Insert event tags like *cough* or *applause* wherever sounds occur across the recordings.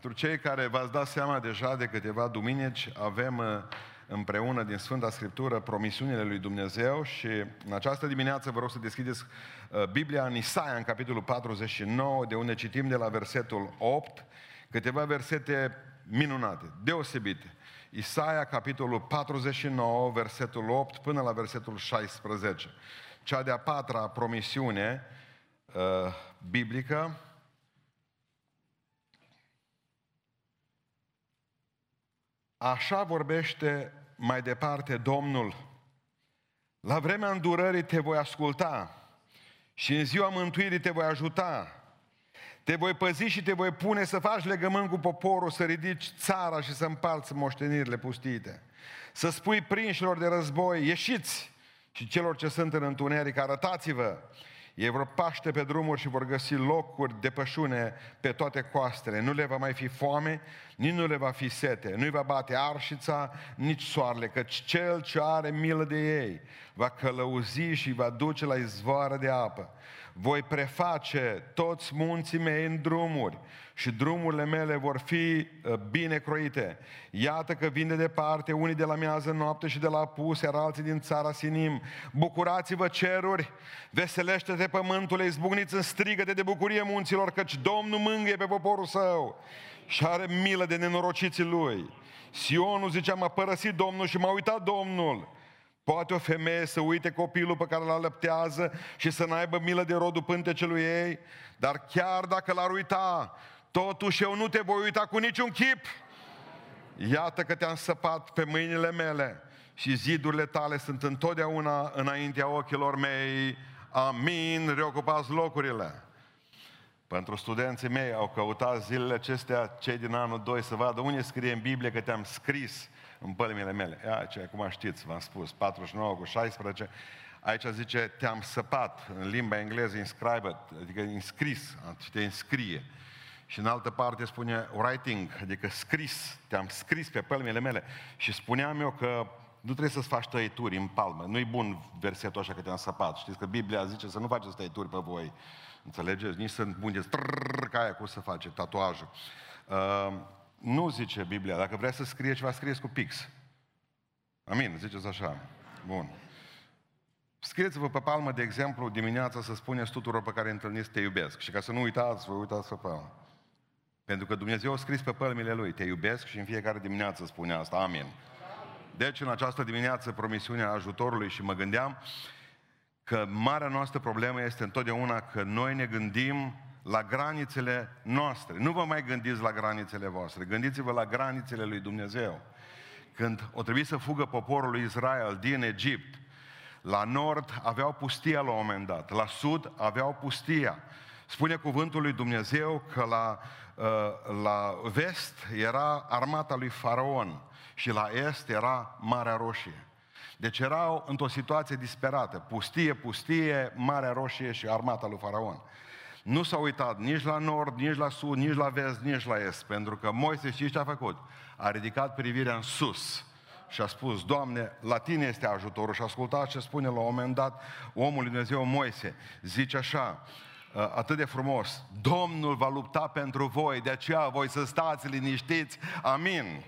Pentru cei care v-ați dat seama deja de câteva duminici, avem uh, împreună din Sfânta Scriptură promisiunile lui Dumnezeu și în această dimineață vă rog să deschideți uh, Biblia în Isaia, în capitolul 49, de unde citim de la versetul 8, câteva versete minunate, deosebite. Isaia, capitolul 49, versetul 8 până la versetul 16. Cea de-a patra promisiune uh, biblică, Așa vorbește mai departe Domnul. La vremea îndurării te voi asculta și în ziua mântuirii te voi ajuta. Te voi păzi și te voi pune să faci legământ cu poporul, să ridici țara și să împarți moștenirile pustite. Să spui prinșilor de război, ieșiți! Și celor ce sunt în întuneric, arătați-vă! Ei vor paște pe drumuri și vor găsi locuri de pășune pe toate coastele. Nu le va mai fi foame, nici nu le va fi sete. Nu-i va bate arșița, nici soarele, căci cel ce are milă de ei va călăuzi și va duce la izvoară de apă. Voi preface toți munții mei în drumuri și drumurile mele vor fi uh, bine croite. Iată că vin de departe unii de la miază noapte și de la apus, iar alții din țara Sinim. Bucurați-vă ceruri, veselește-te pământul, izbucniți în strigăte de bucurie munților, căci Domnul mângâie pe poporul său și are milă de nenorociții lui. Sionul zicea, m-a părăsit Domnul și m-a uitat Domnul. Poate o femeie să uite copilul pe care l alăptează și să n-aibă milă de rodul pântecelui ei, dar chiar dacă l-ar uita, totuși eu nu te voi uita cu niciun chip. Iată că te-am săpat pe mâinile mele și zidurile tale sunt întotdeauna înaintea ochilor mei. Amin, reocupați locurile. Pentru studenții mei au căutat zilele acestea, cei din anul 2, să vadă unde scrie în Biblie că te-am scris în pălmile mele. Ia, ce, acum știți, v-am spus, 49 cu 16. Aici zice, te-am săpat, în limba engleză, inscribed, adică inscris, te înscrie. Și în altă parte spune writing, adică scris, te-am scris pe pălmile mele. Și spuneam eu că nu trebuie să-ți faci tăieturi în palmă. Nu-i bun versetul așa că te-am săpat. Știți că Biblia zice să nu faceți tăieturi pe voi. Înțelegeți? Nici să bungeți ca aia cum să face tatuajul. Uh, nu zice Biblia. Dacă vrea să scrie ceva, scrieți cu pix. Amin, ziceți așa. Bun. Scrieți-vă pe palmă, de exemplu, dimineața să spuneți tuturor pe care întâlniți te iubesc. Și ca să nu uitați, vă uitați pe palmă. Pentru că Dumnezeu a scris pe pălmile Lui, te iubesc și în fiecare dimineață spune asta. Amin. Deci în această dimineață promisiunea ajutorului și mă gândeam că marea noastră problemă este întotdeauna că noi ne gândim la granițele noastre. Nu vă mai gândiți la granițele voastre, gândiți-vă la granițele lui Dumnezeu. Când o trebuie să fugă poporul lui Israel din Egipt, la nord aveau pustia la un moment dat, la sud aveau pustia. Spune cuvântul lui Dumnezeu că la, uh, la vest era armata lui Faraon și la est era Marea Roșie. Deci erau într-o situație disperată. Pustie, pustie, Marea Roșie și armata lui Faraon. Nu s-a uitat nici la nord, nici la sud, nici la vest, nici la est, pentru că Moise știți ce a făcut? A ridicat privirea în sus și a spus, Doamne, la Tine este ajutorul. Și ascultat ce spune la un moment dat omul lui Dumnezeu Moise. Zice așa, ă, atât de frumos, Domnul va lupta pentru voi, de aceea voi să stați liniștiți. Amin.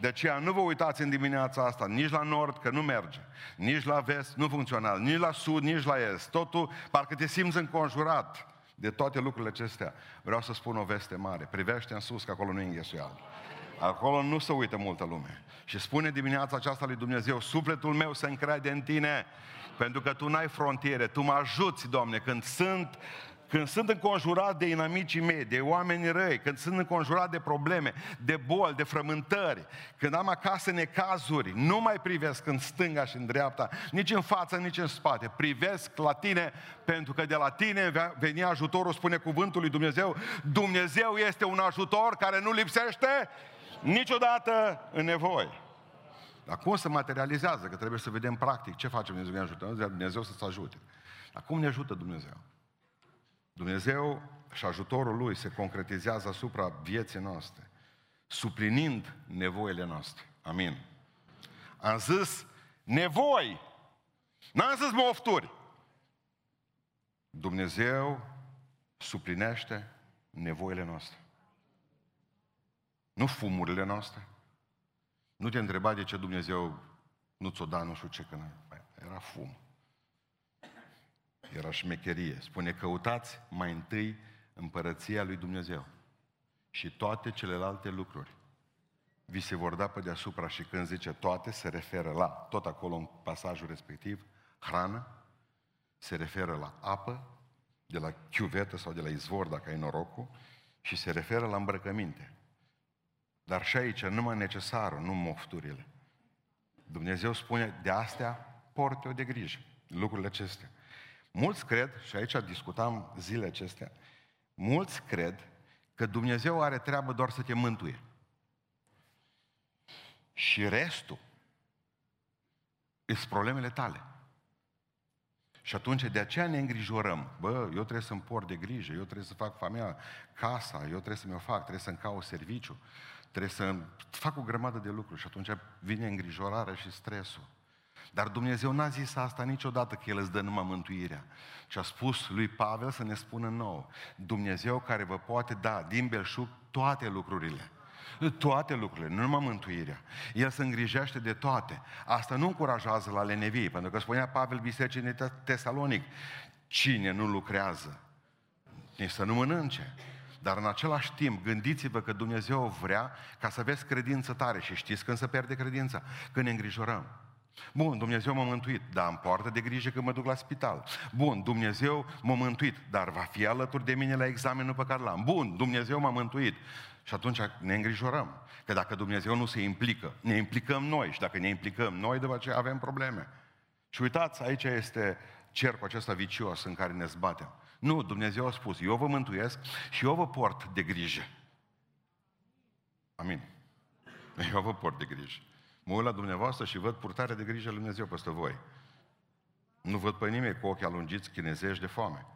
De aceea nu vă uitați în dimineața asta nici la nord, că nu merge, nici la vest, nu funcționează, nici la sud, nici la est. Totul, parcă te simți înconjurat de toate lucrurile acestea, vreau să spun o veste mare. Privește în sus, că acolo nu e înghesuială. Acolo nu se uită multă lume. Și spune dimineața aceasta lui Dumnezeu, sufletul meu se încrede în tine, pentru că tu n-ai frontiere, tu mă ajuți, Doamne, când sunt când sunt înconjurat de inamicii mei, de oameni răi, când sunt înconjurat de probleme, de boli, de frământări, când am acasă necazuri, nu mai privesc în stânga și în dreapta, nici în față, nici în spate. Privesc la tine, pentru că de la tine veni ajutorul, spune cuvântul lui Dumnezeu. Dumnezeu este un ajutor care nu lipsește niciodată în nevoie. Dar cum se materializează? Că trebuie să vedem practic ce face Dumnezeu, ne ajută. Dumnezeu să-ți ajute. Dar cum ne ajută Dumnezeu? Dumnezeu și ajutorul Lui se concretizează asupra vieții noastre, suplinind nevoile noastre. Amin. Am zis nevoi. N-am zis mofturi. Dumnezeu suplinește nevoile noastre. Nu fumurile noastre. Nu te întreba de ce Dumnezeu nu ți-o da nu știu ce, că era fum. Era șmecherie. Spune, căutați mai întâi împărăția lui Dumnezeu. Și toate celelalte lucruri vi se vor da pe deasupra și când zice toate, se referă la, tot acolo în pasajul respectiv, hrană, se referă la apă, de la chiuvetă sau de la izvor, dacă ai norocul, și se referă la îmbrăcăminte. Dar și aici, numai necesarul, nu mofturile. Dumnezeu spune, de astea porte-o de grijă, lucrurile acestea. Mulți cred, și aici discutam zile acestea, mulți cred că Dumnezeu are treabă doar să te mântuie. Și restul sunt problemele tale. Și atunci de aceea ne îngrijorăm. Bă, eu trebuie să-mi port de grijă, eu trebuie să fac familia, casa, eu trebuie să mi-o fac, trebuie să-mi caut serviciu, trebuie să fac o grămadă de lucruri. Și atunci vine îngrijorarea și stresul. Dar Dumnezeu n-a zis asta niciodată că El îți dă numai mântuirea. Și a spus lui Pavel să ne spună nou. Dumnezeu care vă poate da din belșug toate lucrurile. Toate lucrurile, nu numai mântuirea. El se îngrijește de toate. Asta nu încurajează la lenevie, pentru că spunea Pavel Bisericii în Tesalonic, cine nu lucrează, nici să nu mănânce. Dar în același timp, gândiți-vă că Dumnezeu vrea ca să aveți credință tare. Și știți când se pierde credința? Când ne îngrijorăm. Bun, Dumnezeu m-a mântuit, dar am poartă de grijă că mă duc la spital. Bun, Dumnezeu m-a mântuit, dar va fi alături de mine la examenul pe care l-am. Bun, Dumnezeu m-a mântuit. Și atunci ne îngrijorăm. Că dacă Dumnezeu nu se implică, ne implicăm noi. Și dacă ne implicăm noi, după aceea avem probleme. Și uitați, aici este cercul acesta vicios în care ne zbatem. Nu, Dumnezeu a spus, eu vă mântuiesc și eu vă port de grijă. Amin. *laughs* Eu vă port de grijă. Mă uit la dumneavoastră și văd purtarea de grijă lui Dumnezeu peste voi. Nu văd pe nimeni cu ochii alungiți chinezești de foame.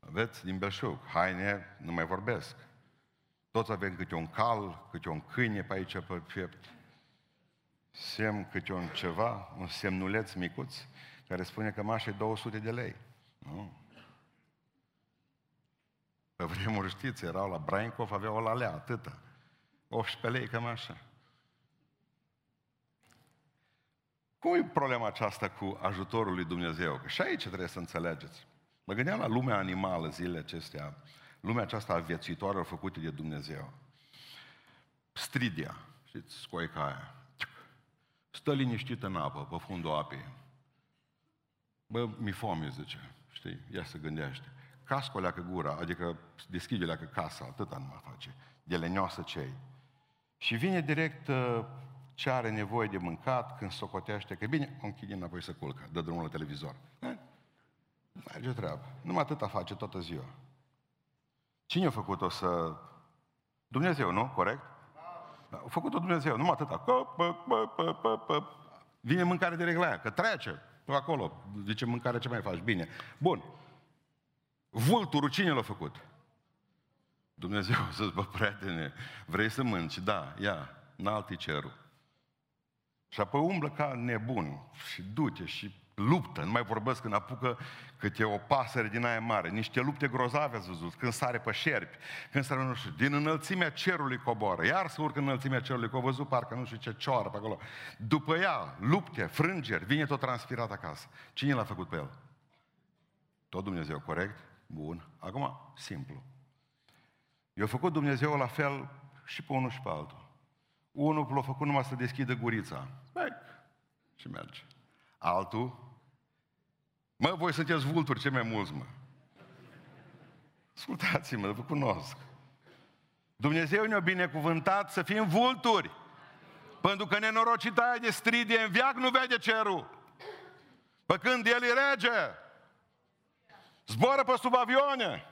Aveți din belșug, haine, nu mai vorbesc. Toți avem câte un cal, câte un câine pe aici pe piept. Semn câte un ceva, un semnuleț micuț, care spune că mașa e 200 de lei. Nu? Pe vremuri, știți, erau la Brainkov, aveau o lalea, atâta. 18 lei, cam așa. Cum e problema aceasta cu ajutorul lui Dumnezeu? Că și aici trebuie să înțelegeți. Mă gândeam la lumea animală zilele acestea, lumea aceasta a viețuitoare făcute de Dumnezeu. Stridia, știți, scoica aia. Stă liniștită în apă, pe fundul apei. Bă, mi foame, zice. Știi? Ea se gândește. Cască leacă gura, adică deschide leacă casa, atâta nu mai face. De lenioasă cei. Și vine direct uh, ce are nevoie de mâncat, când socotește, că bine, o închide înapoi să culcă, dă drumul la televizor. Merge treabă. Numai atâta face toată ziua. Cine a făcut-o să... Dumnezeu, nu? Corect? Da, a făcut-o Dumnezeu, numai atâta. Vine mâncare de reglaia, că trece pe acolo. Zice, mâncare ce mai faci? Bine. Bun. Vulturul cine l-a făcut? Dumnezeu *laughs* să bă, prietene, vrei să mânci? Da, ia, înalti cerul. Și apoi umblă ca nebun și duce și luptă. Nu mai vorbesc când apucă câte o pasăre din aia mare. Niște lupte grozave ați văzut. Când sare pe șerpi, când sare, nu știu, din înălțimea cerului coboară. Iar să urcă în înălțimea cerului, că au văzut parcă nu știu ce cioară pe acolo. După ea, lupte, frângeri, vine tot transpirat acasă. Cine l-a făcut pe el? Tot Dumnezeu, corect? Bun. Acum, simplu. Eu făcut Dumnezeu la fel și pe unul și pe altul. Unul l-a făcut numai să deschidă gurița. Hai, și merge. Altul, mă, voi sunteți vulturi, ce mai mulți, mă. Ascultați-mă, vă cunosc. Dumnezeu ne-a binecuvântat să fim vulturi. Pentru că nenorocita aia de stridie în viac nu vede cerul. Pe când el e rege, zboară pe sub avioane.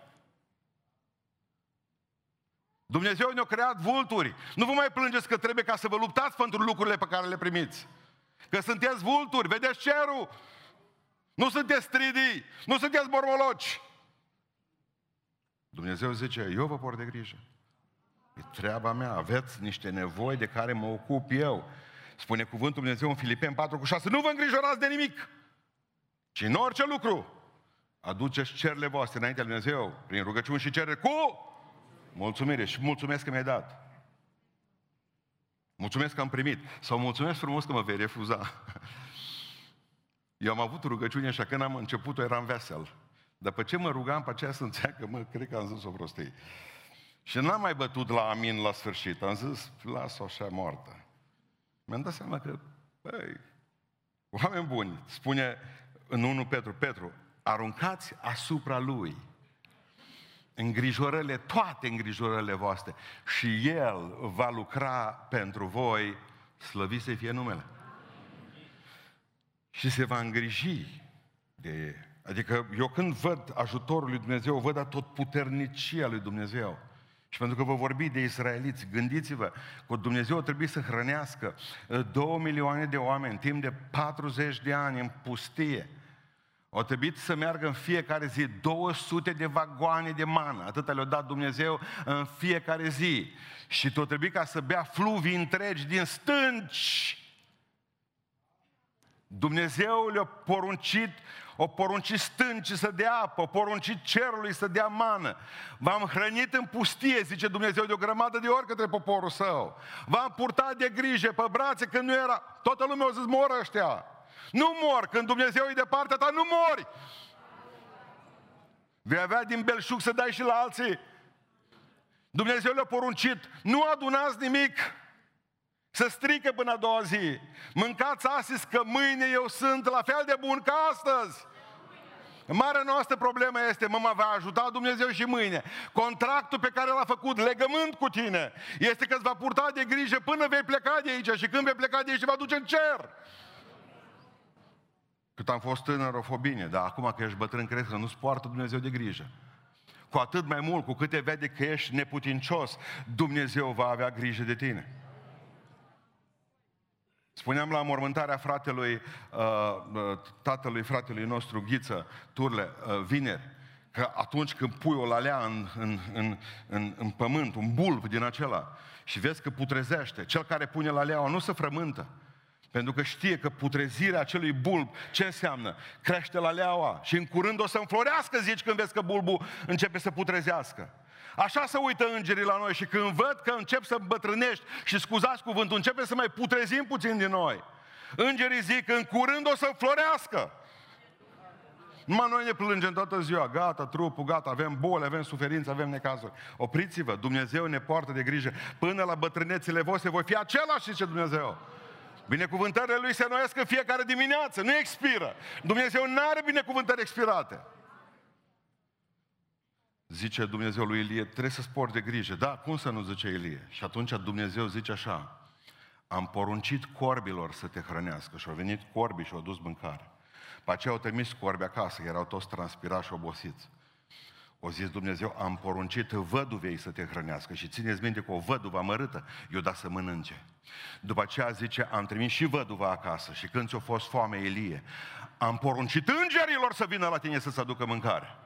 Dumnezeu ne-a creat vulturi. Nu vă mai plângeți că trebuie ca să vă luptați pentru lucrurile pe care le primiți. Că sunteți vulturi, vedeți cerul. Nu sunteți stridii, nu sunteți bormoloci. Dumnezeu zice, eu vă port de grijă. E treaba mea, aveți niște nevoi de care mă ocup eu. Spune cuvântul Dumnezeu în Filipeni 4 cu 6, nu vă îngrijorați de nimic, ci în orice lucru aduceți cerile voastre înaintea lui Dumnezeu, prin rugăciuni și cerere, cu mulțumire și mulțumesc că mi-ai dat. Mulțumesc că am primit. Sau mulțumesc frumos că mă vei refuza. Eu am avut rugăciune așa când am început-o eram vesel. Dar pe ce mă rugam pe aceea să înțeleagă, mă, cred că am zis o prostie. Și n-am mai bătut la amin la sfârșit. Am zis, las-o așa moartă. Mi-am dat seama că, băi, oameni buni, spune în 1 Petru, Petru, aruncați asupra lui îngrijorările, toate îngrijorările voastre și El va lucra pentru voi, slăvit să fie numele. Și se va îngriji de Adică eu când văd ajutorul lui Dumnezeu, văd tot puternicia lui Dumnezeu. Și pentru că vă vorbi de israeliți, gândiți-vă că Dumnezeu trebuie să hrănească uh, două milioane de oameni timp de 40 de ani în pustie. O trebuit să meargă în fiecare zi 200 de vagoane de mană. Atâta le-a dat Dumnezeu în fiecare zi. Și tot trebuie ca să bea fluvii întregi din stânci. Dumnezeu le-a poruncit o poruncit stâncii să dea apă, o poruncit cerului să dea mană. V-am hrănit în pustie, zice Dumnezeu, de o grămadă de ori către poporul său. V-am purtat de grijă pe brațe când nu era... Toată lumea a zis, mor ăștia. Nu mor, când Dumnezeu e de partea ta, nu mori. Vei avea din belșug să dai și la alții. Dumnezeu le-a poruncit, nu adunați nimic, să strică până a doua zi. Mâncați astăzi că mâine eu sunt la fel de bun ca astăzi. Marea noastră problemă este, mă, mă va ajuta Dumnezeu și mâine. Contractul pe care l-a făcut, legământ cu tine, este că îți va purta de grijă până vei pleca de aici și când vei pleca de aici te va duce în cer. Cât am fost tânăr, o fost bine, dar acum că ești bătrân, crezi că nu-ți poartă Dumnezeu de grijă. Cu atât mai mult, cu cât te vede că ești neputincios, Dumnezeu va avea grijă de tine. Spuneam la mormântarea fratelui, uh, uh, tatălui fratelui nostru, Ghiță, Turle, uh, vineri, că atunci când pui o lalea în, în, în, în, în pământ, un bulb din acela, și vezi că putrezește, cel care pune laleaua nu se frământă, pentru că știe că putrezirea acelui bulb, ce înseamnă? Crește laleaua și în curând o să înflorească, zici, când vezi că bulbul începe să putrezească. Așa se uită îngerii la noi și când văd că încep să îmbătrânești și scuzați cuvântul, începe să mai putrezim puțin din noi. Îngerii zic că în curând o să florească. Numai noi ne plângem toată ziua, gata, trupul, gata, avem boli, avem suferință, avem necazuri. Opriți-vă, Dumnezeu ne poartă de grijă. Până la bătrânețile voastre voi fi același, zice Dumnezeu. Binecuvântările Lui se noiesc în fiecare dimineață, nu expiră. Dumnezeu nu are binecuvântări expirate. Zice Dumnezeu lui Ilie, trebuie să spori de grijă. Da, cum să nu zice Ilie? Și atunci Dumnezeu zice așa, am poruncit corbilor să te hrănească și au venit corbii și au dus mâncare. Pe aceea au trimis corbi acasă, erau toți transpirați și obosiți. O zis Dumnezeu, am poruncit văduvei să te hrănească și țineți minte că o văduvă amărâtă i-o dat să mănânce. După aceea zice, am trimis și văduva acasă și când ți-a fost foame Elie, am poruncit îngerilor să vină la tine să-ți aducă mâncare.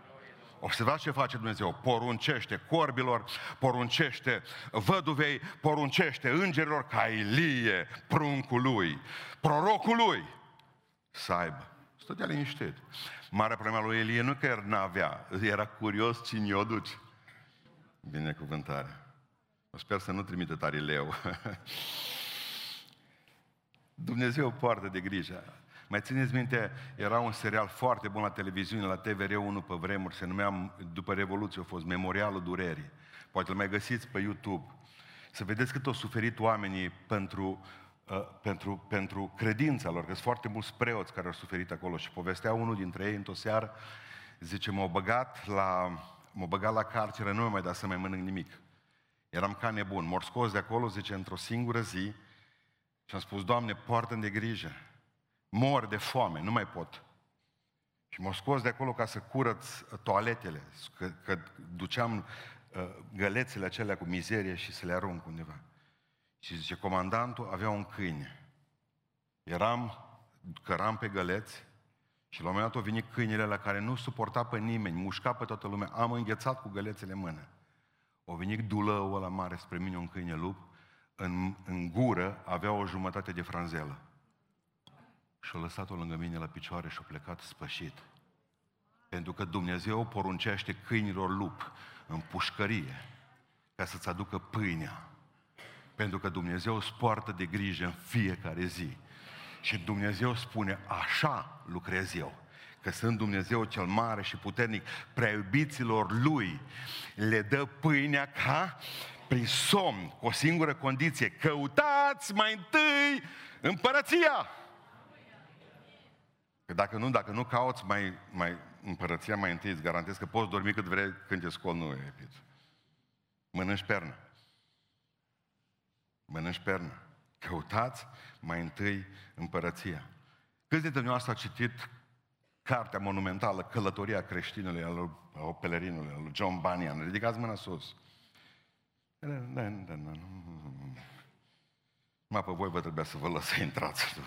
Observați ce face Dumnezeu. Poruncește corbilor, poruncește văduvei, poruncește îngerilor ca Ilie, pruncul lui, prorocul lui, să aibă. Stătea liniștit. Marea problema lui Elie nu că el n-avea, era curios cine i-o duce. Binecuvântare. Sper să nu trimite tarileu. *laughs* Dumnezeu poartă de grijă. Mai țineți minte, era un serial foarte bun la televiziune, la TVR1 pe vremuri, se numea, după Revoluție a fost Memorialul Durerii. Poate îl mai găsiți pe YouTube. Să vedeți cât au suferit oamenii pentru, uh, pentru, pentru credința lor, că sunt foarte mulți preoți care au suferit acolo și povestea unul dintre ei într-o seară, zice, m-au băgat la, m-au băgat la carceră, nu mai dat să mai mănânc nimic. Eram ca nebun. M-au scos de acolo, zice, într-o singură zi și am spus, Doamne, poartă de grijă mor de foame, nu mai pot. Și m-au scos de acolo ca să curăț uh, toaletele, că, că duceam uh, gălețele acelea cu mizerie și să le arunc undeva. Și zice, comandantul avea un câine. Eram, căram pe găleți și la un moment dat au venit câinele la care nu suporta pe nimeni, mușca pe toată lumea. Am înghețat cu gălețele în mână. O venit dulăul ăla mare spre mine, un câine lup, în, în gură avea o jumătate de franzelă și a lăsat-o lângă mine la picioare și a plecat spășit. Pentru că Dumnezeu poruncește câinilor lup în pușcărie ca să-ți aducă pâinea Pentru că Dumnezeu îți poartă de grijă în fiecare zi. Și Dumnezeu spune, așa lucrez eu. Că sunt Dumnezeu cel mare și puternic, prea iubiților Lui le dă pâinea ca prin somn, cu o singură condiție. Căutați mai întâi împărăția. Că dacă nu, dacă nu cauți mai, mai împărăția mai întâi, îți garantez că poți dormi cât vrei când te scol, nu e pizza. Mănânci pernă. Mănânci pernă. Căutați mai întâi împărăția. Câți dintre dumneavoastră a citit cartea monumentală Călătoria creștinului al lui, al pelerinului, al lui John Bunyan? Ridicați mâna sus. Mă, pe voi vă trebuia să vă lăs să intrați. *laughs*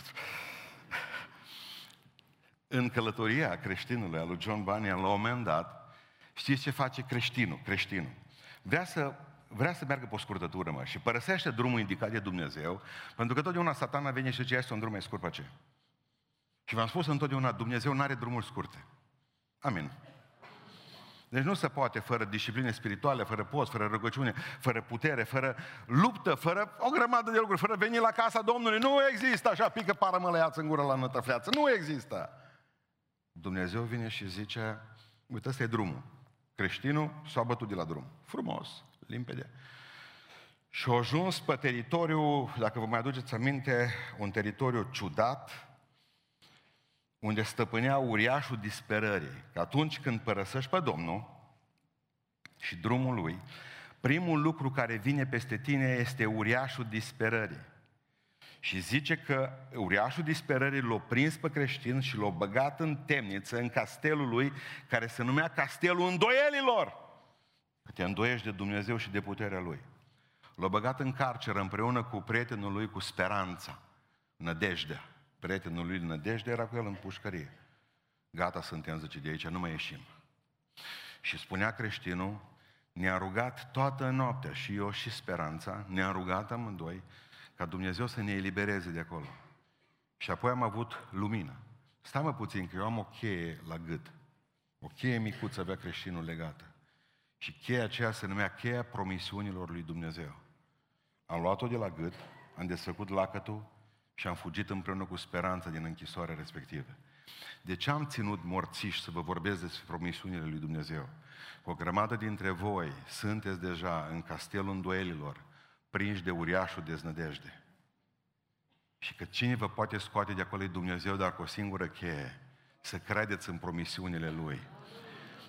În călătoria creștinului al lui John Bunyan, la un moment dat, știți ce face creștinul? Creștinul. Vrea să vrea să meargă pe o scurtătură, mă, și părăsește drumul indicat de Dumnezeu, pentru că totdeauna satana vine și zice, este un drum mai scurt pe ce. Și v-am spus întotdeauna, Dumnezeu nu are drumuri scurte. Amin. Deci nu se poate fără discipline spirituale, fără post, fără rugăciune, fără putere, fără luptă, fără o grămadă de lucruri, fără veni la casa Domnului. Nu există așa, pică paramălăiață în gură la nătăfleață. Nu există. Dumnezeu vine și zice, uite, ăsta e drumul. Creștinul s-a bătut de la drum. Frumos limpede. Și au ajuns pe teritoriu, dacă vă mai aduceți aminte, un teritoriu ciudat, unde stăpânea uriașul disperării. Că atunci când părăsești pe Domnul și drumul lui, primul lucru care vine peste tine este uriașul disperării. Și zice că uriașul disperării l-a prins pe creștin și l-a băgat în temniță, în castelul lui, care se numea Castelul Îndoielilor. Că te îndoiești de Dumnezeu și de puterea Lui. L-a băgat în carceră împreună cu prietenul lui cu speranța, nădejdea. Prietenul lui nădejde era cu el în pușcărie. Gata, suntem, zice, de aici nu mai ieșim. Și spunea creștinul, ne-a rugat toată noaptea, și eu și speranța, ne-a rugat amândoi, ca Dumnezeu să ne elibereze de acolo. Și apoi am avut lumină. Stai mă puțin, că eu am o cheie la gât. O cheie micuță avea creștinul legată. Și cheia aceea se numea cheia promisiunilor lui Dumnezeu. Am luat-o de la gât, am desfăcut lacătul și am fugit împreună cu speranța din închisoarea respectivă. De ce am ținut morțiși să vă vorbesc despre promisiunile lui Dumnezeu? O grămadă dintre voi sunteți deja în castelul îndoielilor, prinși de uriașul deznădejde. Și că cine vă poate scoate de acolo e Dumnezeu, dar cu o singură cheie, să credeți în promisiunile Lui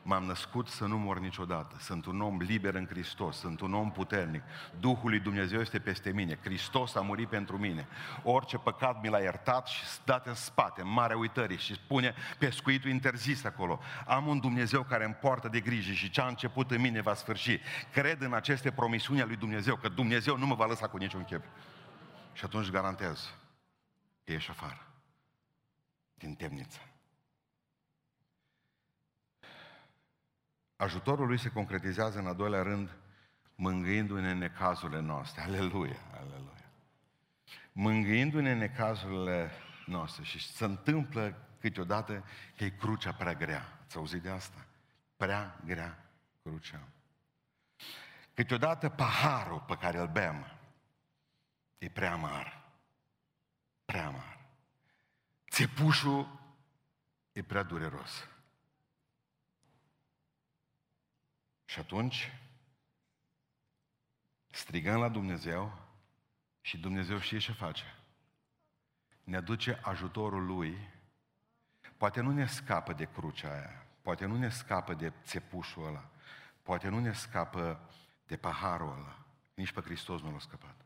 m-am născut să nu mor niciodată. Sunt un om liber în Hristos, sunt un om puternic. Duhul lui Dumnezeu este peste mine. Hristos a murit pentru mine. Orice păcat mi l-a iertat și dat în spate, în marea uitării și spune pescuitul interzis acolo. Am un Dumnezeu care îmi poartă de grijă și ce a început în mine va sfârși. Cred în aceste promisiuni ale lui Dumnezeu, că Dumnezeu nu mă va lăsa cu niciun chip. Și atunci garantez că ieși afară din temniță. Ajutorul lui se concretizează în a doilea rând mângâindu-ne în necazurile noastre. Aleluia, aleluia. Mângâindu-ne în necazurile noastre. Și se întâmplă câteodată că e crucea prea grea. Ați auzit de asta? Prea grea crucea. Câteodată paharul pe care îl bem e prea mare. Prea mare. Țepușul e prea dureros. Și atunci strigăm la Dumnezeu și Dumnezeu știe ce face. Ne aduce ajutorul Lui. Poate nu ne scapă de crucea aia, poate nu ne scapă de țepușul ăla, poate nu ne scapă de paharul ăla. Nici pe Hristos nu l-a scăpat.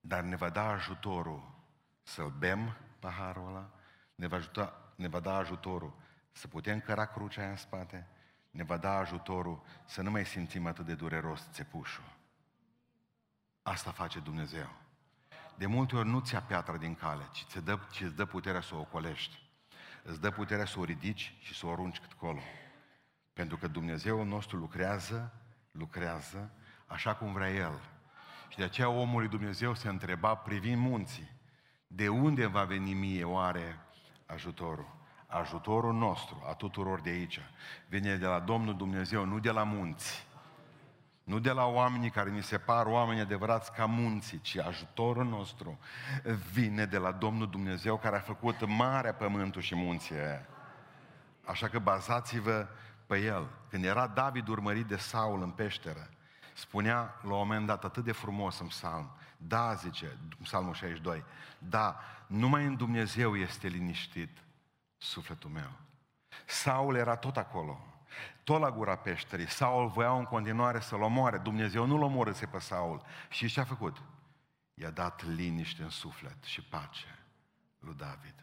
Dar ne va da ajutorul să-l bem paharul ăla, ne va, ajuta, ne va da ajutorul să putem căra crucea aia în spate, ne va da ajutorul să nu mai simțim atât de dureros țepușul. Asta face Dumnezeu. De multe ori nu ți-a piatra din cale, ci ți dă, ci îți dă puterea să o ocolești. Îți dă puterea să o ridici și să o arunci cât colo. Pentru că Dumnezeu nostru lucrează, lucrează așa cum vrea El. Și de aceea omul lui Dumnezeu se întreba privind munții, de unde va veni mie oare ajutorul? Ajutorul nostru, a tuturor de aici, vine de la Domnul Dumnezeu, nu de la munți. nu de la oamenii care ni se par oameni adevărați ca munții, ci ajutorul nostru vine de la Domnul Dumnezeu care a făcut marea pământul și munții aia. Așa că bazați-vă pe el. Când era David urmărit de Saul în peșteră, spunea la un moment dat atât de frumos în psalm, da, zice, psalmul 62, da, numai în Dumnezeu este liniștit sufletul meu. Saul era tot acolo, tot la gura peșterii. Saul voia în continuare să-l omoare. Dumnezeu nu-l omorâse pe Saul. Și ce a făcut? I-a dat liniște în suflet și pace lui David.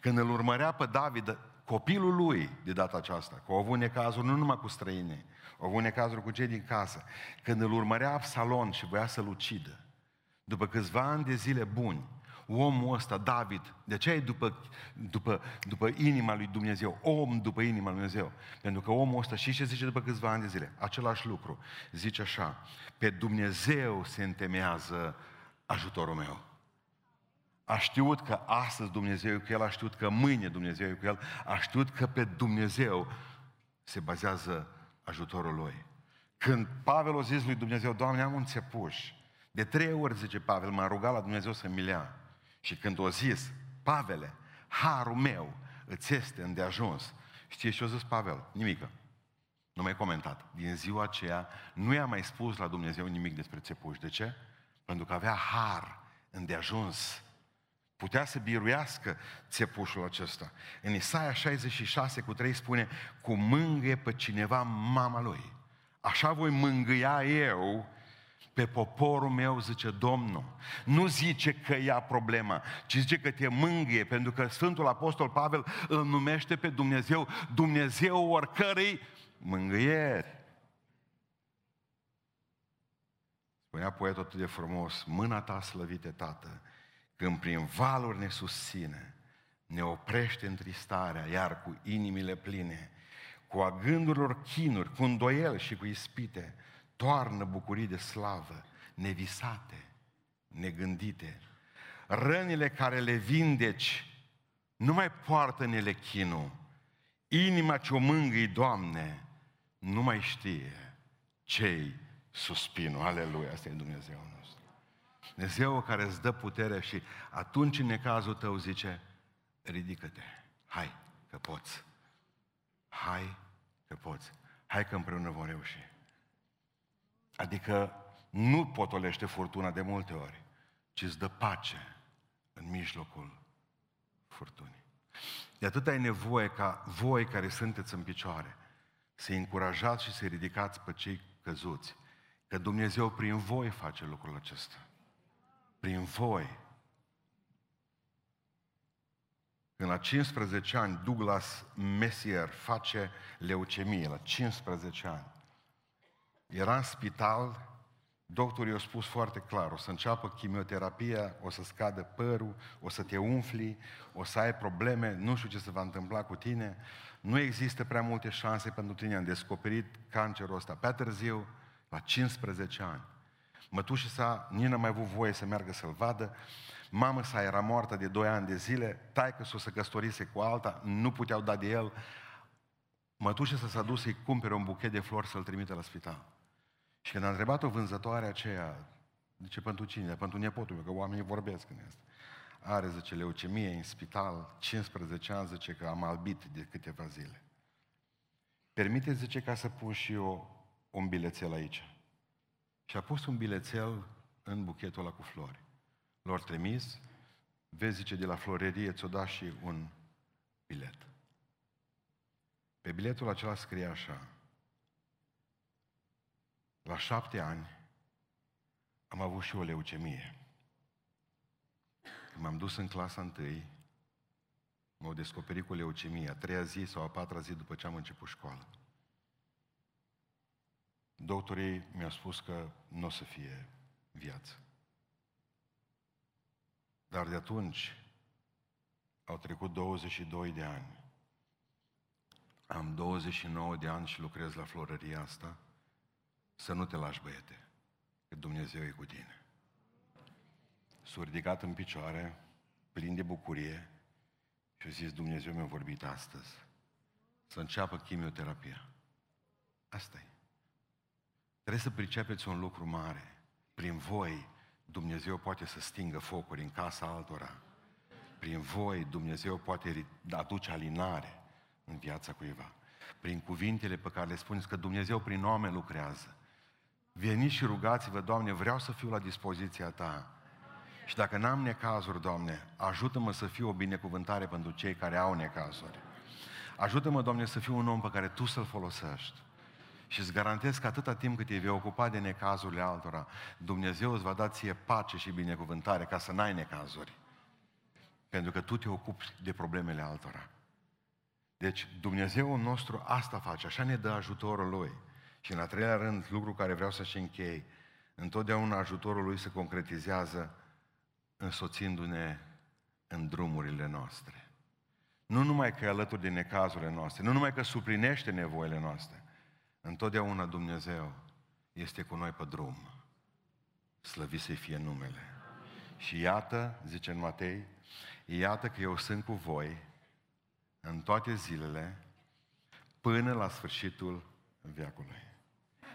Când îl urmărea pe David, copilul lui de data aceasta, că au avut necazuri nu numai cu străinii, au avut necazuri cu cei din casă, când îl urmărea Absalon și voia să-l ucidă, după câțiva ani de zile buni, omul ăsta, David, de ce e după, după, după inima lui Dumnezeu? Om după inima lui Dumnezeu. Pentru că omul ăsta, și ce zice după câțiva ani de zile? Același lucru. Zice așa, pe Dumnezeu se întemeiază ajutorul meu. A știut că astăzi Dumnezeu e cu el, a știut că mâine Dumnezeu e cu el, a știut că pe Dumnezeu se bazează ajutorul lui. Când Pavel a zis lui Dumnezeu, Doamne, am un țepuș. De trei ori, zice Pavel, m-a rugat la Dumnezeu să mi lea. Și când o zis, Pavele, harul meu îți este îndeajuns. Știți ce a zis Pavel? Nimică. Nu mai comentat. Din ziua aceea nu i-a mai spus la Dumnezeu nimic despre țepuș. De ce? Pentru că avea har îndeajuns. Putea să biruiască țepușul acesta. În Isaia 66 cu 3 spune, cu mângâie pe cineva mama lui. Așa voi mângâia eu pe poporul meu, zice Domnul. Nu zice că ia problema, ci zice că te mângâie, pentru că Sfântul Apostol Pavel îl numește pe Dumnezeu Dumnezeu oricărei mângâieri. Spunea poetul atât de frumos, mâna ta slăvite, Tată, când prin valuri ne susține, ne oprește întristarea, iar cu inimile pline, cu a gândurilor chinuri, cu îndoiel și cu ispite, toarnă bucurii de slavă, nevisate, negândite. Rănile care le vindeci nu mai poartă în ele chinul. Inima ce o mângâi, Doamne, nu mai știe cei suspinul. Aleluia, asta e Dumnezeu nostru. Dumnezeu care îți dă putere și atunci în necazul tău zice, ridică-te, hai că poți. Hai că poți. Hai că împreună vom reuși. Adică nu potolește furtuna de multe ori, ci îți dă pace în mijlocul furtunii. De atât ai nevoie ca voi care sunteți în picioare să încurajați și să ridicați pe cei căzuți. Că Dumnezeu prin voi face lucrul acesta. Prin voi. Când la 15 ani Douglas Messier face leucemie, la 15 ani, era în spital, doctorii au spus foarte clar, o să înceapă chimioterapia, o să scadă părul, o să te umfli, o să ai probleme, nu știu ce se va întâmpla cu tine, nu există prea multe șanse pentru tine. Am descoperit cancerul ăsta pe târziu, la 15 ani. Mătușa sa, Nina mai avut voie să meargă să-l vadă, Mama sa era moartă de 2 ani de zile, taică s-o să căsătorise cu alta, nu puteau da de el. Mătușa sa s-a dus să-i cumpere un buchet de flori să-l trimite la spital. Și când a întrebat-o vânzătoarea aceea, zice, pentru cine? Pentru nepotul meu, că oamenii vorbesc în asta. Are, zice, leucemie în spital, 15 ani, zice că am albit de câteva zile. Permite, zice, ca să pun și eu un bilețel aici. Și a pus un bilețel în buchetul ăla cu flori. Lor trimis, vezi, zice, de la florerie ți-o da și un bilet. Pe biletul acela scrie așa, la șapte ani am avut și o leucemie. M-am dus în clasa întâi, m-au descoperit cu leucemie, a treia zi sau a patra zi după ce am început școală. Doctorii mi-au spus că nu o să fie viață. Dar de atunci au trecut 22 de ani. Am 29 de ani și lucrez la florăria asta să nu te lași, băiete, că Dumnezeu e cu tine. S-a ridicat în picioare, plin de bucurie, și a zis, Dumnezeu mi-a vorbit astăzi să înceapă chimioterapia. asta e. Trebuie să pricepeți un lucru mare. Prin voi, Dumnezeu poate să stingă focuri în casa altora. Prin voi, Dumnezeu poate aduce alinare în viața cuiva. Prin cuvintele pe care le spuneți că Dumnezeu prin oameni lucrează. Veniți și rugați-vă, Doamne, vreau să fiu la dispoziția Ta. Și dacă n-am necazuri, Doamne, ajută-mă să fiu o binecuvântare pentru cei care au necazuri. Ajută-mă, Doamne, să fiu un om pe care Tu să-l folosești. Și îți garantez că atâta timp cât te vei ocupa de necazurile altora, Dumnezeu îți va da ție pace și binecuvântare ca să n-ai necazuri. Pentru că tu te ocupi de problemele altora. Deci Dumnezeu nostru asta face, așa ne dă ajutorul Lui. Și în a treilea rând, lucru care vreau să-și închei, întotdeauna ajutorul Lui se concretizează însoțindu-ne în drumurile noastre. Nu numai că e alături de necazurile noastre, nu numai că suplinește nevoile noastre, întotdeauna Dumnezeu este cu noi pe drum. Slăvit să fie numele. Și iată, zice în Matei, iată că eu sunt cu voi în toate zilele până la sfârșitul veacului.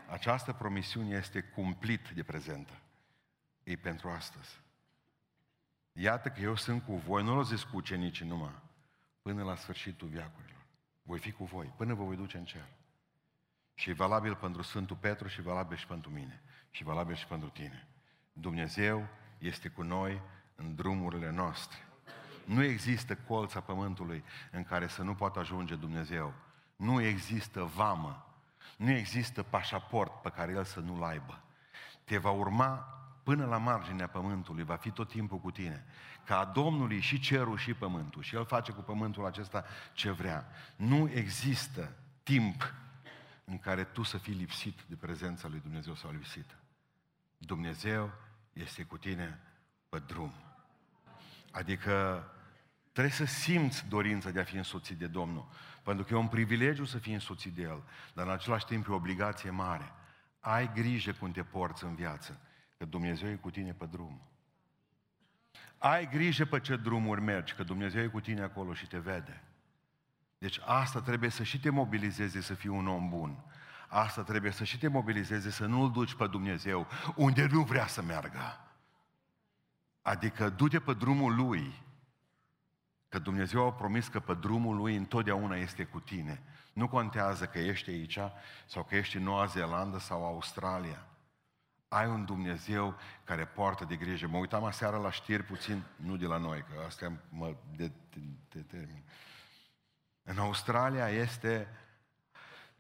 Această promisiune este cumplit de prezentă. E pentru astăzi. Iată că eu sunt cu voi, nu l zis cu ucenicii numai, până la sfârșitul veacurilor. Voi fi cu voi, până vă voi duce în cer. Și e valabil pentru Sfântul Petru și e valabil și pentru mine. Și e valabil și pentru tine. Dumnezeu este cu noi în drumurile noastre. Nu există colța pământului în care să nu poată ajunge Dumnezeu. Nu există vamă. Nu există pașaport pe care El să nu-l aibă. Te va urma până la marginea pământului, va fi tot timpul cu tine. Ca a Domnului și cerul și pământul. Și El face cu pământul acesta ce vrea. Nu există timp în care tu să fii lipsit de prezența lui Dumnezeu sau lipsit. Dumnezeu este cu tine pe drum. Adică trebuie să simți dorința de a fi însoțit de Domnul. Pentru că e un privilegiu să fii însoțit de El, dar în același timp e o obligație mare. Ai grijă cum te porți în viață, că Dumnezeu e cu tine pe drum. Ai grijă pe ce drumuri mergi, că Dumnezeu e cu tine acolo și te vede. Deci asta trebuie să și te mobilizeze să fii un om bun. Asta trebuie să și te mobilizeze să nu-L duci pe Dumnezeu unde nu vrea să meargă. Adică du-te pe drumul Lui. Că Dumnezeu a promis că pe drumul Lui întotdeauna este cu tine. Nu contează că ești aici sau că ești în Noua Zeelandă sau Australia. Ai un Dumnezeu care poartă de grijă. Mă uitam aseară la știri puțin, nu de la noi, că astea mă determin. În Australia este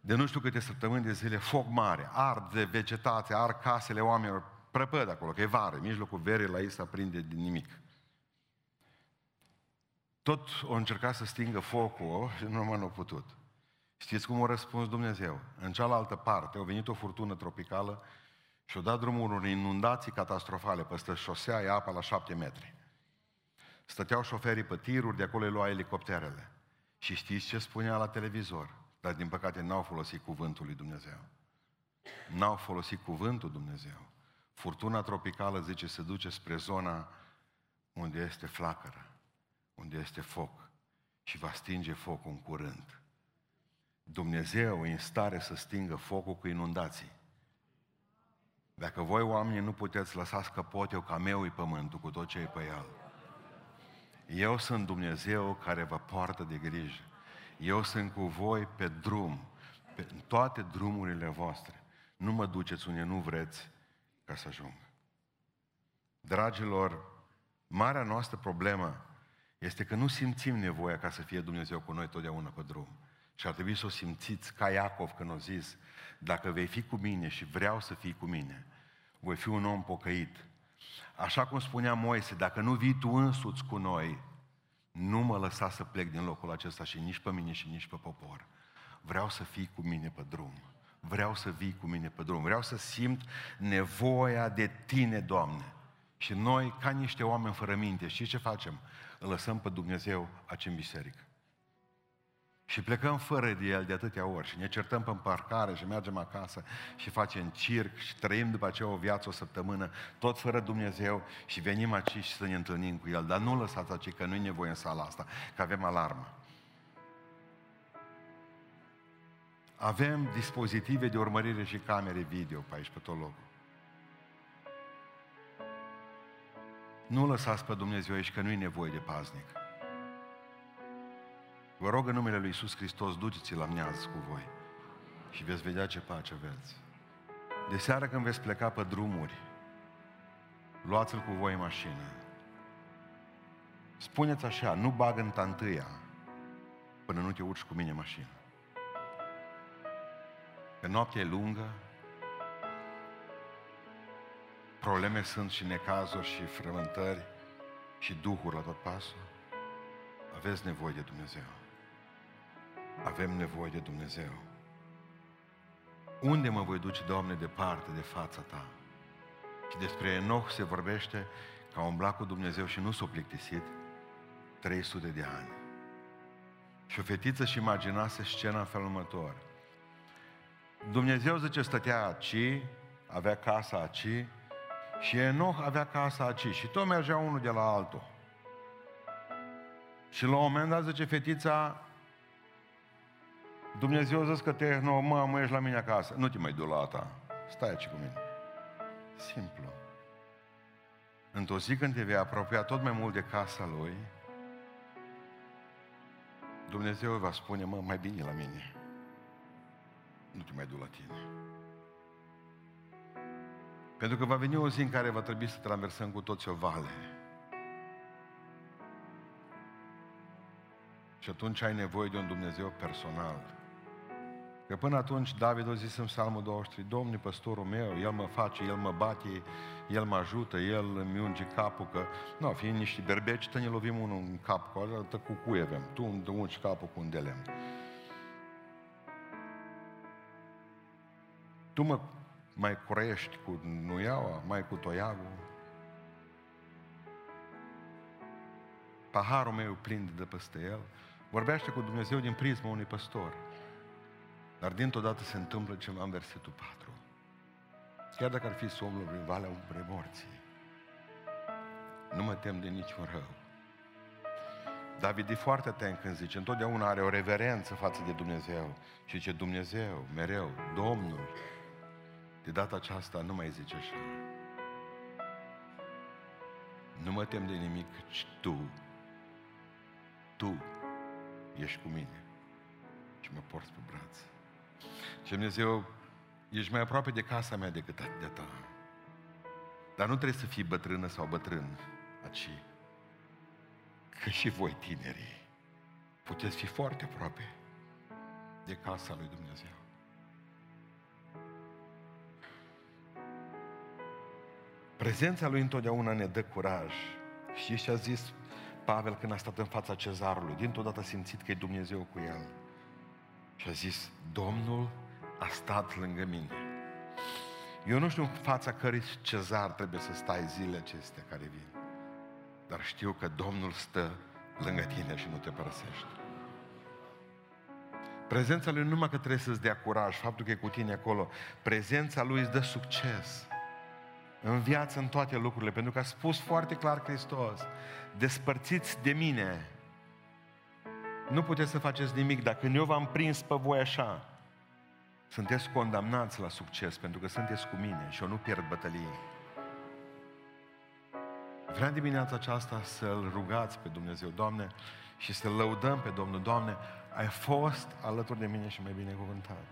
de nu știu câte săptămâni de zile foc mare, ard de vegetație, ard casele oamenilor, prăpăd acolo, că e vară, în mijlocul verii la ei se aprinde din nimic. Tot o încercat să stingă focul și nu m-a putut. Știți cum a răspuns Dumnezeu? În cealaltă parte a venit o furtună tropicală și a dat drumul unor inundații catastrofale. Peste șosea e apa la șapte metri. Stăteau șoferii pe tiruri, de acolo îi lua elicopterele. Și știți ce spunea la televizor? Dar din păcate n-au folosit cuvântul lui Dumnezeu. N-au folosit cuvântul Dumnezeu. Furtuna tropicală, zice, se duce spre zona unde este flacără, unde este foc și va stinge focul în curând. Dumnezeu e în stare să stingă focul cu inundații. Dacă voi oamenii nu puteți lăsa scăpote ca meu e pământul cu tot ce e pe el. Eu sunt Dumnezeu care vă poartă de grijă. Eu sunt cu voi pe drum, pe toate drumurile voastre. Nu mă duceți unde nu vreți ca să ajung. Dragilor, marea noastră problemă este că nu simțim nevoia ca să fie Dumnezeu cu noi totdeauna pe drum. Și ar trebui să o simțiți ca Iacov când o zis, dacă vei fi cu mine și vreau să fii cu mine, voi fi un om pocăit. Așa cum spunea Moise, dacă nu vii tu însuți cu noi, nu mă lăsa să plec din locul acesta și nici pe mine și nici pe popor. Vreau să fii cu mine pe drum. Vreau să vii cu mine pe drum. Vreau să simt nevoia de tine, Doamne. Și noi, ca niște oameni fără minte, și ce facem? Îl lăsăm pe Dumnezeu aici în biserică. Și plecăm fără de el de atâtea ori și ne certăm pe parcare și mergem acasă și facem circ și trăim după aceea o viață, o săptămână, tot fără Dumnezeu și venim aici și să ne întâlnim cu El. Dar nu lăsați aici că nu-i nevoie în sala asta, că avem alarmă. Avem dispozitive de urmărire și camere video pe aici, pe tot locul. Nu lăsați pe Dumnezeu aici că nu e nevoie de paznic. Vă rog în numele Lui Iisus Hristos, duceți-l la mneaz cu voi și veți vedea ce pace aveți. De seară când veți pleca pe drumuri, luați-l cu voi în mașină. Spuneți așa, nu bag în tantâia până nu te urci cu mine în mașină. Că noaptea e lungă, probleme sunt și necazuri și frământări și duhuri la tot pasul. Aveți nevoie de Dumnezeu. Avem nevoie de Dumnezeu. Unde mă voi duce, Doamne, departe de fața Ta? Și despre Enoch se vorbește că a umblat cu Dumnezeu și nu s-a plictisit 300 de ani. Și o fetiță și imaginase scena în felul următor. Dumnezeu zice stătea aici, avea casa aici, și Enoch avea casa aici. Și tot mergea unul de la altul. Și la un moment dat zice fetița, Dumnezeu zis că te nu, mă, mă ești la mine acasă. Nu te mai du la ta. Stai aici cu mine. Simplu. Într-o zi când te vei apropia tot mai mult de casa lui, Dumnezeu va spune, mă, mai bine la mine. Nu te mai du la tine. Pentru că va veni o zi în care va trebui să traversăm cu toți o vale. Și atunci ai nevoie de un Dumnezeu personal Că până atunci David a zis în Psalmul 23, Domnul păstorul meu, El mă face, El mă bate, El mă ajută, El îmi unge capul, că, nu, fiind niște berbeci, ne lovim unul în cap, cu altă cu cui avem, tu îmi ungi capul cu un de lemn. Tu mă mai curești cu nuiaua, mai cu toiagul. Paharul meu plin de peste el. Vorbește cu Dumnezeu din prisma unui păstor. Dar dintr-o dată se întâmplă ceva în versetul 4. Chiar dacă ar fi să umblă prin valea umbrei morții, nu mă tem de niciun rău. David e foarte atent când zice, întotdeauna are o reverență față de Dumnezeu. Și zice, Dumnezeu, mereu, Domnul. De data aceasta nu mai zice așa. Nu mă tem de nimic, ci Tu, Tu ești cu mine și mă porți pe braț. Și Dumnezeu, ești mai aproape de casa mea decât de ta. Dar nu trebuie să fii bătrână sau bătrân aici. Că și voi, tinerii, puteți fi foarte aproape de casa lui Dumnezeu. Prezența lui întotdeauna ne dă curaj. Și ce a zis Pavel când a stat în fața cezarului? Dintr-o dată a simțit că e Dumnezeu cu el. Și a zis, Domnul a stat lângă mine. Eu nu știu în fața cărui cezar trebuie să stai zile acestea care vin. Dar știu că Domnul stă lângă tine și nu te părăsește. Prezența Lui nu numai că trebuie să-ți dea curaj, faptul că e cu tine acolo, prezența Lui îți dă succes în viață, în toate lucrurile, pentru că a spus foarte clar Hristos, despărțiți de mine, nu puteți să faceți nimic. Dacă eu v-am prins pe voi așa, sunteți condamnați la succes pentru că sunteți cu mine și eu nu pierd bătălie. Vreau dimineața aceasta să-L rugați pe Dumnezeu, Doamne, și să-L lăudăm pe Domnul, Doamne, ai fost alături de mine și mai binecuvântat.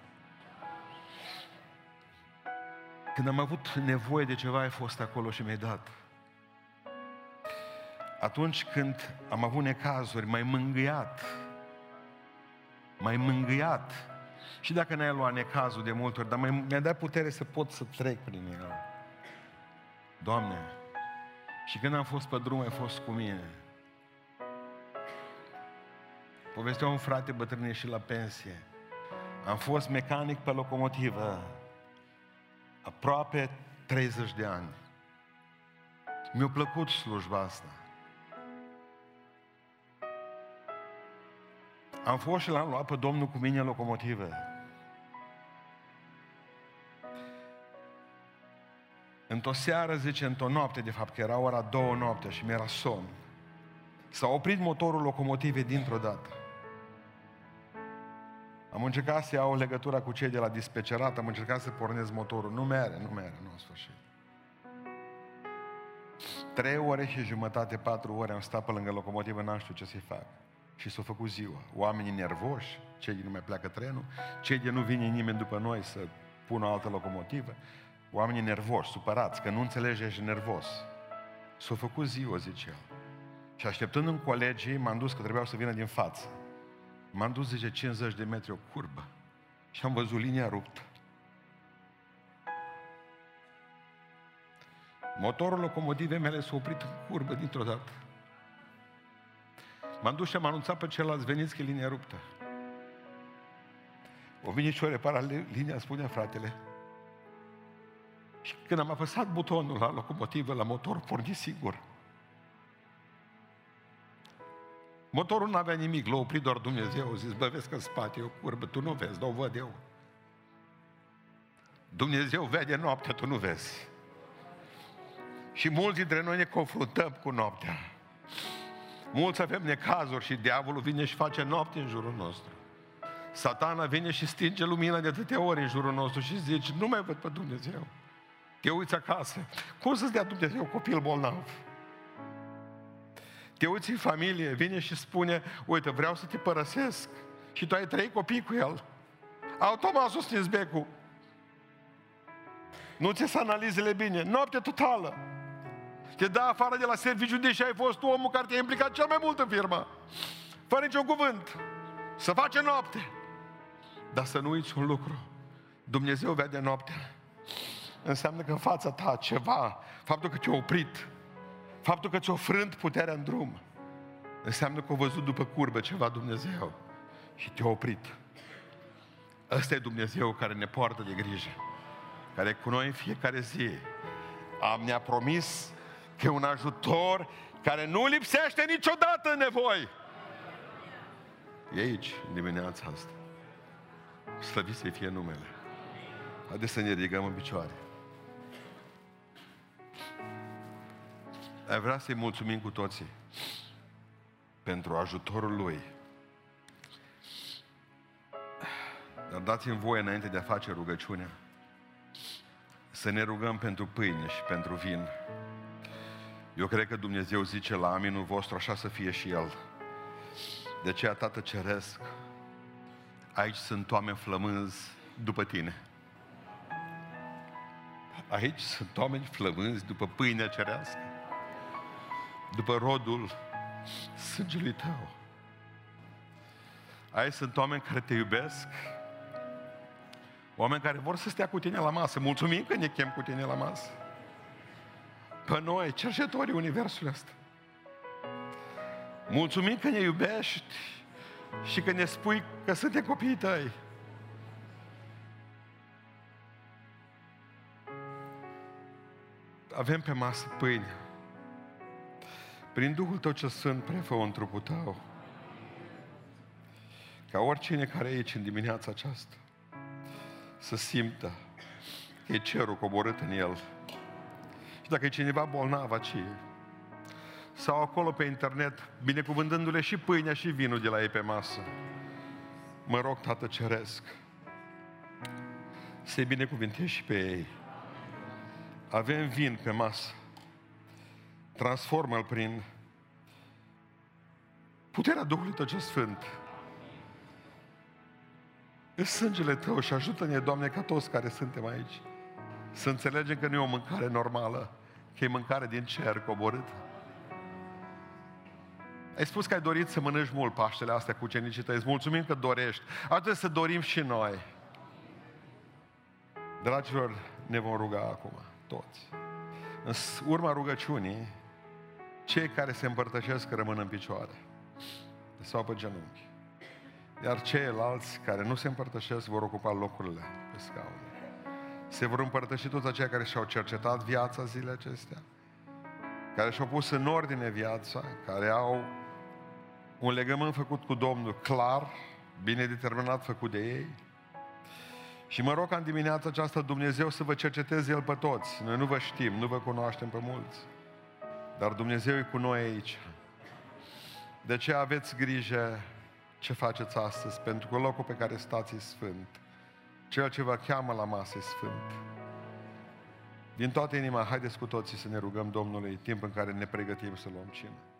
Când am avut nevoie de ceva, ai fost acolo și mi-ai dat. Atunci când am avut necazuri, m-ai mângâiat, m-ai mângâiat. Și dacă n-ai luat necazul de multe ori, dar mi-a dat putere să pot să trec prin el. Doamne, și când am fost pe drum, ai fost cu mine. Povestea un frate bătrân și la pensie. Am fost mecanic pe locomotivă aproape 30 de ani. Mi-a plăcut slujba asta. Am fost și l-am luat pe Domnul cu mine în locomotivă. Într-o seară, zice, într-o noapte, de fapt, că era ora două noapte și mi-era somn. S-a oprit motorul locomotivei dintr-o dată. Am încercat să iau legătura cu cei de la dispecerat, am încercat să pornesc motorul. Nu mere, nu mere, nu în sfârșit. Trei ore și jumătate, patru ore am stat pe lângă locomotivă, n-am știut ce să-i fac. Și s-a făcut ziua. Oamenii nervoși, cei nu mai pleacă trenul, cei de nu vine nimeni după noi să pună o altă locomotivă, oamenii nervoși, supărați, că nu înțelege și nervos. S-a făcut ziua, zice el. Și așteptând în colegii, m-am dus că trebuiau să vină din față. M-am dus, zice, 50 de metri o curbă și am văzut linia ruptă. Motorul locomotivei mele s-a oprit în curbă dintr-o dată. M-am dus și am anunțat pe celălalt, veniți că e linia ruptă. O vine și o repara linia, spunea fratele. Și când am apăsat butonul la locomotivă, la motor, porni sigur. Motorul nu avea nimic, l-a oprit doar Dumnezeu. Zis, bă, vezi că în spate e o curbă, tu nu vezi, dar o văd eu. Dumnezeu vede noaptea, tu nu vezi. Și mulți dintre noi ne confruntăm cu noaptea. Mulți avem necazuri și diavolul vine și face noapte în jurul nostru. Satana vine și stinge lumina de atâtea ori în jurul nostru și zice, nu mai văd pe Dumnezeu. Te uiți acasă. Cum să-ți dea Dumnezeu copil bolnav? Te uiți în familie, vine și spune, uite, vreau să te părăsesc. Și tu ai trei copii cu el. Automat susținți becul. Nu ți să analizele bine. Noapte totală. Te dă afară de la serviciu, deși ai fost omul care te-a implicat cel mai mult în firmă. Fără niciun cuvânt. Să face noapte. Dar să nu uiți un lucru. Dumnezeu vede noaptea. Înseamnă că în fața ta ceva, faptul că te-a oprit, faptul că ți-a frânt puterea în drum, înseamnă că a văzut după curbă ceva Dumnezeu și te-a oprit. Ăsta e Dumnezeu care ne poartă de grijă, care cu noi în fiecare zi. Am ne-a promis că e un ajutor care nu lipsește niciodată în nevoi. E aici, în dimineața asta. Slăvit să fie numele. Haideți să ne ridicăm în picioare. Ai vrea să-i mulțumim cu toții pentru ajutorul Lui. Dar dați-mi voie înainte de a face rugăciunea să ne rugăm pentru pâine și pentru vin. Eu cred că Dumnezeu zice la aminul vostru așa să fie și El. De aceea, Tată Ceresc, aici sunt oameni flămânzi după Tine. Aici sunt oameni flămânzi după pâinea cerească, după rodul sângelui Tău. Aici sunt oameni care Te iubesc, oameni care vor să stea cu Tine la masă. Mulțumim că ne chem cu Tine la masă pe noi, cercetorii Universului ăsta. Mulțumim că ne iubești și că ne spui că suntem copiii tăi. Avem pe masă pâine. Prin Duhul Tău ce sunt, prefă în trupul Tău. Ca oricine care e aici în dimineața aceasta să simtă că e cerul coborât în el și dacă e cineva bolnav aici, sau acolo pe internet, binecuvântându-le și pâinea și vinul de la ei pe masă, mă rog, Tată Ceresc, să-i binecuvântezi și pe ei. Avem vin pe masă. Transformă-l prin puterea Duhului Tău ce Sfânt. În sângele Tău și ajută-ne, Doamne, ca toți care suntem aici să înțelegem că nu e o mâncare normală, că e mâncare din cer coborât. Ai spus că ai dorit să mănânci mult Paștele astea cu ucenicii tăi. Îți mulțumim că dorești. Atunci să dorim și noi. Dragilor, ne vom ruga acum, toți. În urma rugăciunii, cei care se împărtășesc rămân în picioare sau pe genunchi. Iar ceilalți care nu se împărtășesc vor ocupa locurile pe scaun se vor împărtăși toți aceia care și-au cercetat viața zilele acestea, care și-au pus în ordine viața, care au un legământ făcut cu Domnul clar, bine determinat făcut de ei. Și mă rog ca în dimineața aceasta Dumnezeu să vă cerceteze El pe toți. Noi nu vă știm, nu vă cunoaștem pe mulți. Dar Dumnezeu e cu noi aici. De ce aveți grijă ce faceți astăzi, pentru că locul pe care stați e sfânt. Cel ce vă cheamă la masă e sfânt. Din toată inima, haideți cu toții să ne rugăm Domnului timp în care ne pregătim să luăm cină.